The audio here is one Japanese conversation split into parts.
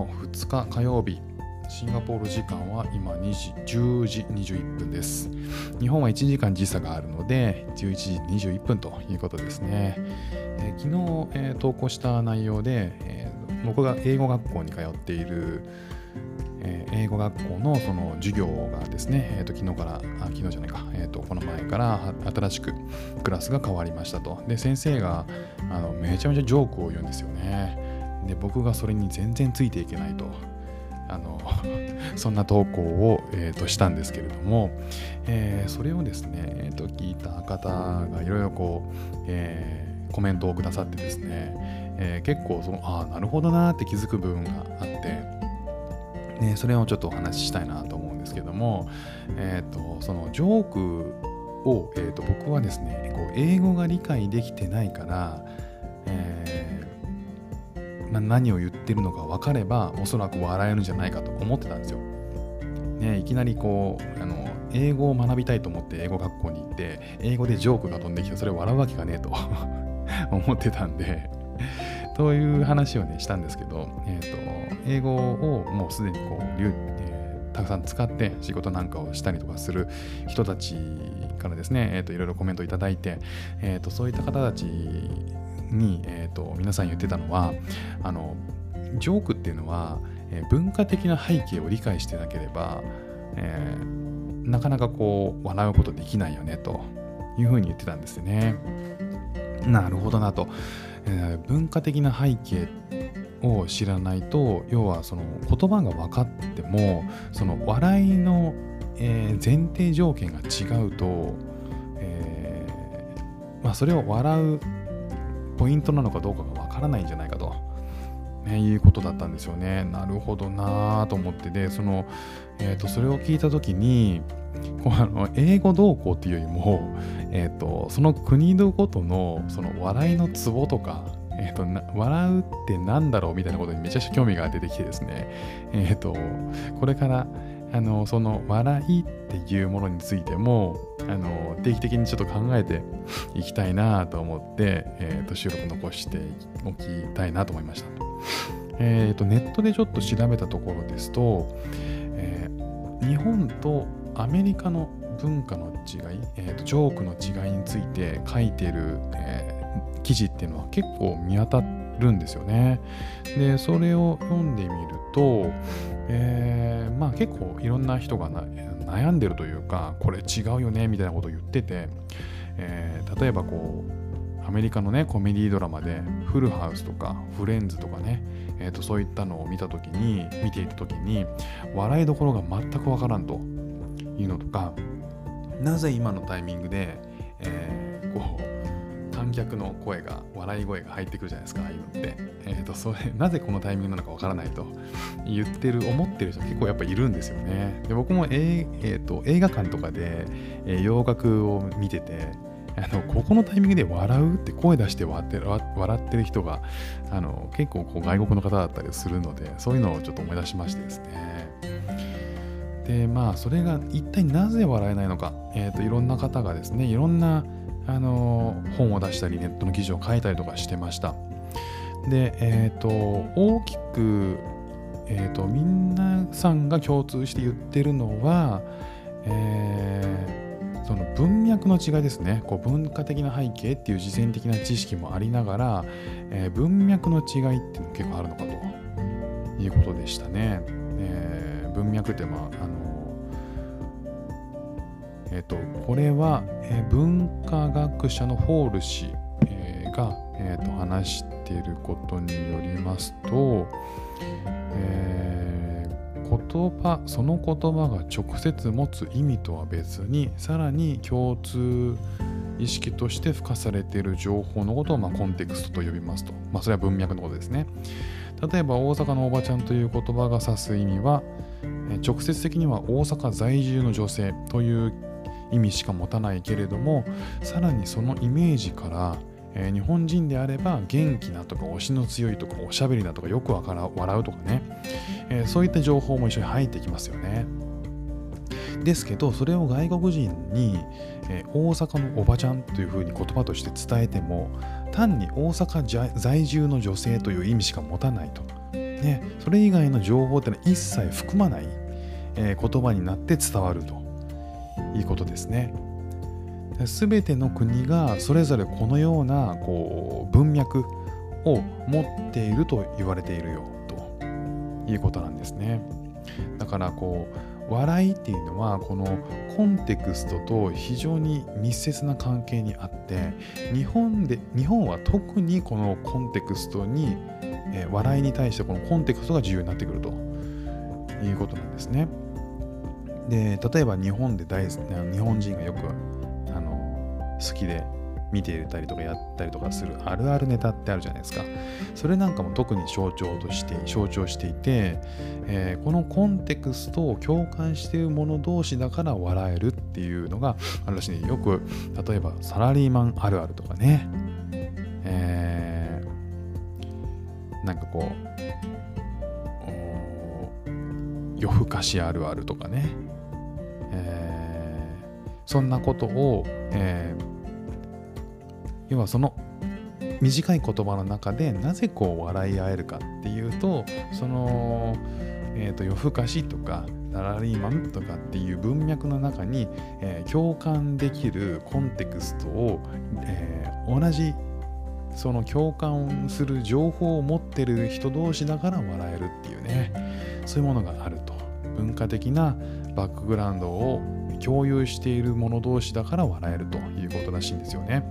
の2日火曜日シンガポール時間は今2時10時21分です。日本は1時間時差があるので11時21分ということですね。えー、昨日、えー、投稿した内容で、えー、僕が英語学校に通っている、えー、英語学校のその授業がですね、えー、と昨日から、あ昨日じゃないか、えー、とこの前から新しくクラスが変わりましたと。で、先生があのめちゃめちゃジョークを言うんですよね。で、僕がそれに全然ついていけないと。あの そんな投稿を、えー、としたんですけれども、えー、それをですね、えー、と聞いた方がいろいろこう、えー、コメントをくださってですね、えー、結構そのああなるほどなって気づく部分があって、ね、それをちょっとお話ししたいなと思うんですけども、えー、とそのジョークを、えー、と僕はですねこう英語が理解できてないから、えー何を言ってるのか分かればおそらく笑えるんじゃないかと思ってたんですよ。ね、いきなりこうあの英語を学びたいと思って英語学校に行って英語でジョークが飛んできてそれを笑うわけがねえと 思ってたんでという話をねしたんですけど、えーと、英語をもうすでにこう、えー、たくさん使って仕事なんかをしたりとかする人たちからですね、えーと、いろいろコメントいただいて、えーとそういった方たちに、えーと、皆さん言ってたのはあのジョークっていうのは、えー、文化的な背景を理解してなければ、えー、なかなかこう笑うことできないよねというふうに言ってたんですよね。なるほどなと、えー、文化的な背景を知らないと要はその言葉が分かってもその笑いの、えー、前提条件が違うと、えーまあ、それを笑うポイントなのかどうかがわからないんじゃないかと、ね、いうことだったんですよね。なるほどなぁと思って。でその、えーと、それを聞いた時にこうあの英語動向っていうよりも、えーと、その国のごとのその笑いのツボとかえーと、笑うってなんだろうみたいなことにめちゃくちゃ興味が出てきてですね、えっ、と、これから、あの、その笑いっていうものについても、あの、定期的にちょっと考えていきたいなと思って、え、ー、と、収録残しておきたいなと思いました。え、ー、と、ネットでちょっと調べたところですと、え日本とアメリカの文化の違い、えーと、ジョークの違いについて書いてる、えー、記事っていうのは結構見当たってるんですよね。で、それを読んでみると、えー、まあ結構いろんな人が悩んでるというか、これ違うよねみたいなことを言ってて、えー、例えばこう、アメリカのね、コメディドラマで、フルハウスとか、フレンズとかね、えーと、そういったのを見たときに、見ていたときに、笑いどころが全くわからんというのとか、なぜ今のタイミングで、えー、こう観客の声が笑い声が入ってくるじゃないですかああいうのって、えーと、それなぜこのタイミングなのかわからないと。言ってる思ってる人結構やっぱいるんですよね。で僕も、えーと、映画館とかで、えー、洋楽を見ててあのここのタイミングで笑うって声出して笑って笑ってる人があの結構こう外国の方だったりするのでそういうのをちょっと思い出しましてですね。でまあそれが一体なぜ笑えないのか、えーと、いろんな方がですねいろんな、あの、本を出したりネットの記事を書いたりとかしてましたでえっ、ー、と大きく、えーと、皆さんが共通して言ってるのは、えー、その文脈の違いですねこう文化的な背景っていう事前的な知識もありながら、えー、文脈の違いっていうの結構あるのかということでしたね。えー、文脈ってまあえっ、と、これは、えー、文化学者のホール氏、えー、が、えーと、話していることによりますと、えー、言葉その言葉が直接持つ意味とは別にさらに共通意識として付加されている情報のことを、まあ、コンテクストと呼びますと。まあ、それは文脈のことですね。例えば、大阪のおばちゃんという言葉が指す意味は、直接的には大阪在住の女性という意味しか持たないけれどもさらにそのイメージから、えー、日本人であれば元気なとか推しの強いとかおしゃべりなとかよくわから笑うとかね、えー、そういった情報も一緒に入ってきますよね。ですけどそれを外国人に、えー、大阪のおばちゃんというふうに言葉として伝えても単に大阪在住の女性という意味しか持たないと。ね、それ以外の情報ってのは一切含まない、えー、言葉になって伝わると。いうことですね。すべての国がそれぞれこのようなこう文脈を持っていると言われているよということなんですね。だからこう笑いっていうのはこのコンテクストと非常に密接な関係にあって日本で日本は特にこのコンテクストに、え、笑いに対してこのコンテクストが重要になってくるということなんですね。で例えば日本で大好日本人がよくあの好きで見ていたりとかやったりとかするあるあるネタってあるじゃないですか。それなんかも特に象徴として象徴していて、えー、このコンテクストを共感している者同士だから笑えるっていうのがあるらしいよく例えばサラリーマンあるあるとかね、えー、なんかこう夜更かしあるあるとかね、えー、そんなことを、えー、要はその短い言葉の中でなぜこう笑い合えるかっていうとその、えーと、夜更かしとかサラリーマンとかっていう文脈の中に、えー、共感できるコンテクストを、えー、同じその共感する情報を持ってる人同士だから笑えるっていうね。そういうものがあると文化的なバックグラウンドを共有している者同士だから笑えるということらしいんですよね。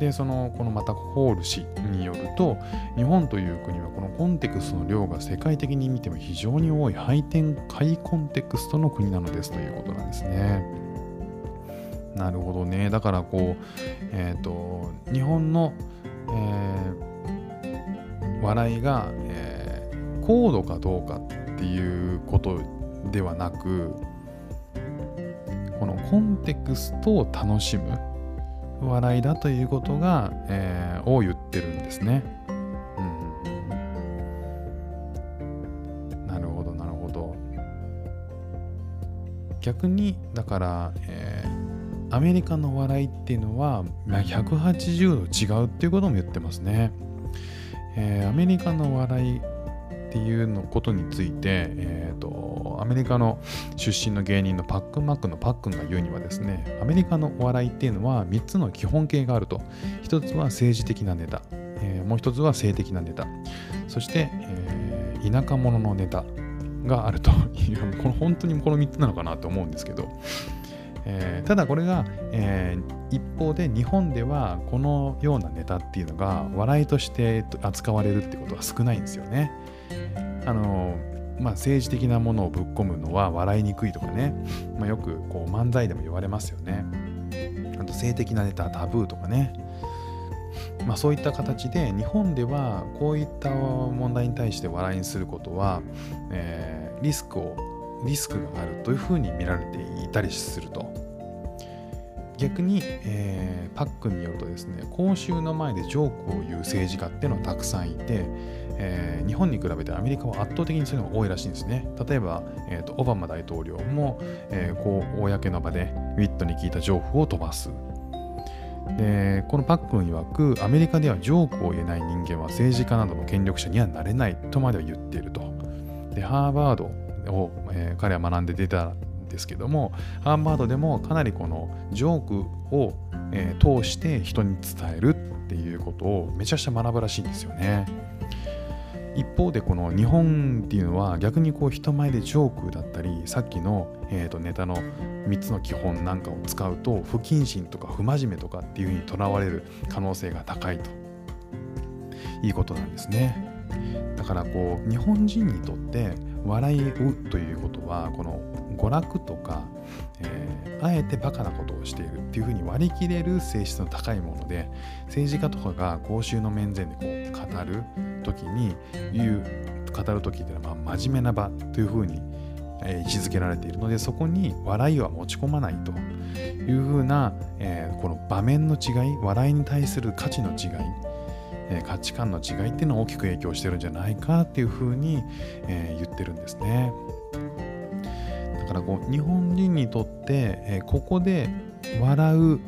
でそのこのまたホール氏によると日本という国はこのコンテクストの量が世界的に見ても非常に多いハイテンハイコンテクストの国なのですということなんですね。なるほどね。だからこう、えっ、ー、と日本の、えー、笑いが、えー、高度かどうかってていうことではなくこのコンテクストを楽しむ笑いだということが、えー、を言ってるんですね。うん、なるほどなるほど。逆にだから、えー、アメリカの笑いっていうのは、180度違うっていうことも言ってますね。えー、アメリカの笑いていうのことについて、えーと、アメリカの出身の芸人のパックンマックのパックンが言うにはですねアメリカのお笑いっていうのは3つの基本形があると。1つは政治的なネタ、えー、もう1つは性的なネタ。そして、えー、田舎者のネタがあるというこの本当にこの3つなのかなと思うんですけど。えー、ただこれが、えー、一方で日本ではこのようなネタっていうのが笑いとして扱われるってことは少ないんですよね。あのまあ、政治的なものをぶっ込むのは笑いにくいとかね、まあ、よくこう漫才でも言われますよね。あと性的なネタタブーとかね。まあ、そういった形で日本ではこういった問題に対して笑いにすることは、えー、リスクをリスクがあるというふうに見られていたりすると。逆に、えー、パックンによるとですね公衆の前でジョークを言う政治家っていうのはたくさんいて、えー、日本に比べてアメリカは圧倒的にそういうのが多いらしいんですね。例えば、えーと、オバマ大統領も、えー、こう公の場でウィットに聞いたジョークを飛ばす。でこのパックン曰くアメリカではジョークを言えない人間は政治家などの権力者にはなれないとまでは言っていると。でハーバードを、えー、彼は学んで出たんですけどもハーバードでもかなりこのジョークを、えー、通して人に伝えるっていうことをめちゃくちゃ学ぶらしいんですよね。一方でこの日本っていうのは逆にこう人前でジョークだったりさっきの、えー、とネタの3つの基本なんかを使うと不謹慎とか不真面目とかっていうふうにとらわれる可能性が高いといいことなんですねだからこう日本人にとって笑いうということはこの娯楽とか、えー、あえてバカなことをしているっていうふうに割り切れる性質の高いもので政治家とかが公衆の面前でこう語る時に言う語る時っていうのはま真面目な場というふうに、位置づけられているのでそこに笑いは持ち込まないというふうな、えー、この場面の違い笑いに対する価値の違いえ価値観の違いっていうのを大きく影響してるんじゃないかっていうふうに、え言ってるんですね。だからこう日本人にとって、えここで笑う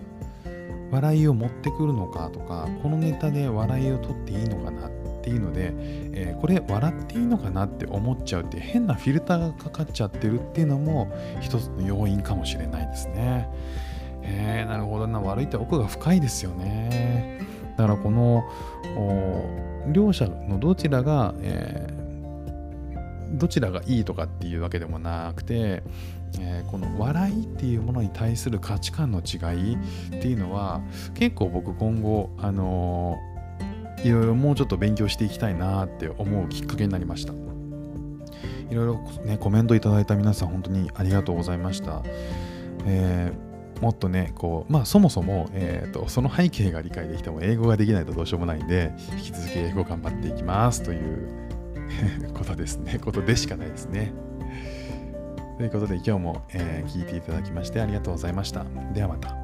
笑いを持ってくるのかとかこのネタで笑いを取っていいのかなっていうので、えー、これ笑っていいのかなって思っちゃうって変なフィルターがかかっちゃってるっていうのも一つの要因かもしれないですね。えー、なるほどな悪いって奥が深いですよね。だからこの両者のどちらが、えー、どちらがいいとかっていうわけでもなくて、えー、この笑いっていうものに対する価値観の違いっていうのは結構僕今後あのー、いろいろもうちょっと勉強していきたいなって思うきっかけになりました。いろいろねコメントいただいた皆さん本当にありがとうございました、えーもっとね、こう、まあそもそも、えーと、その背景が理解できても英語ができないとどうしようもないんで、引き続き英語頑張っていきますということですね、ことでしかないですね。ということで今日も、えー、聞いていただきましてありがとうございました。ではまた。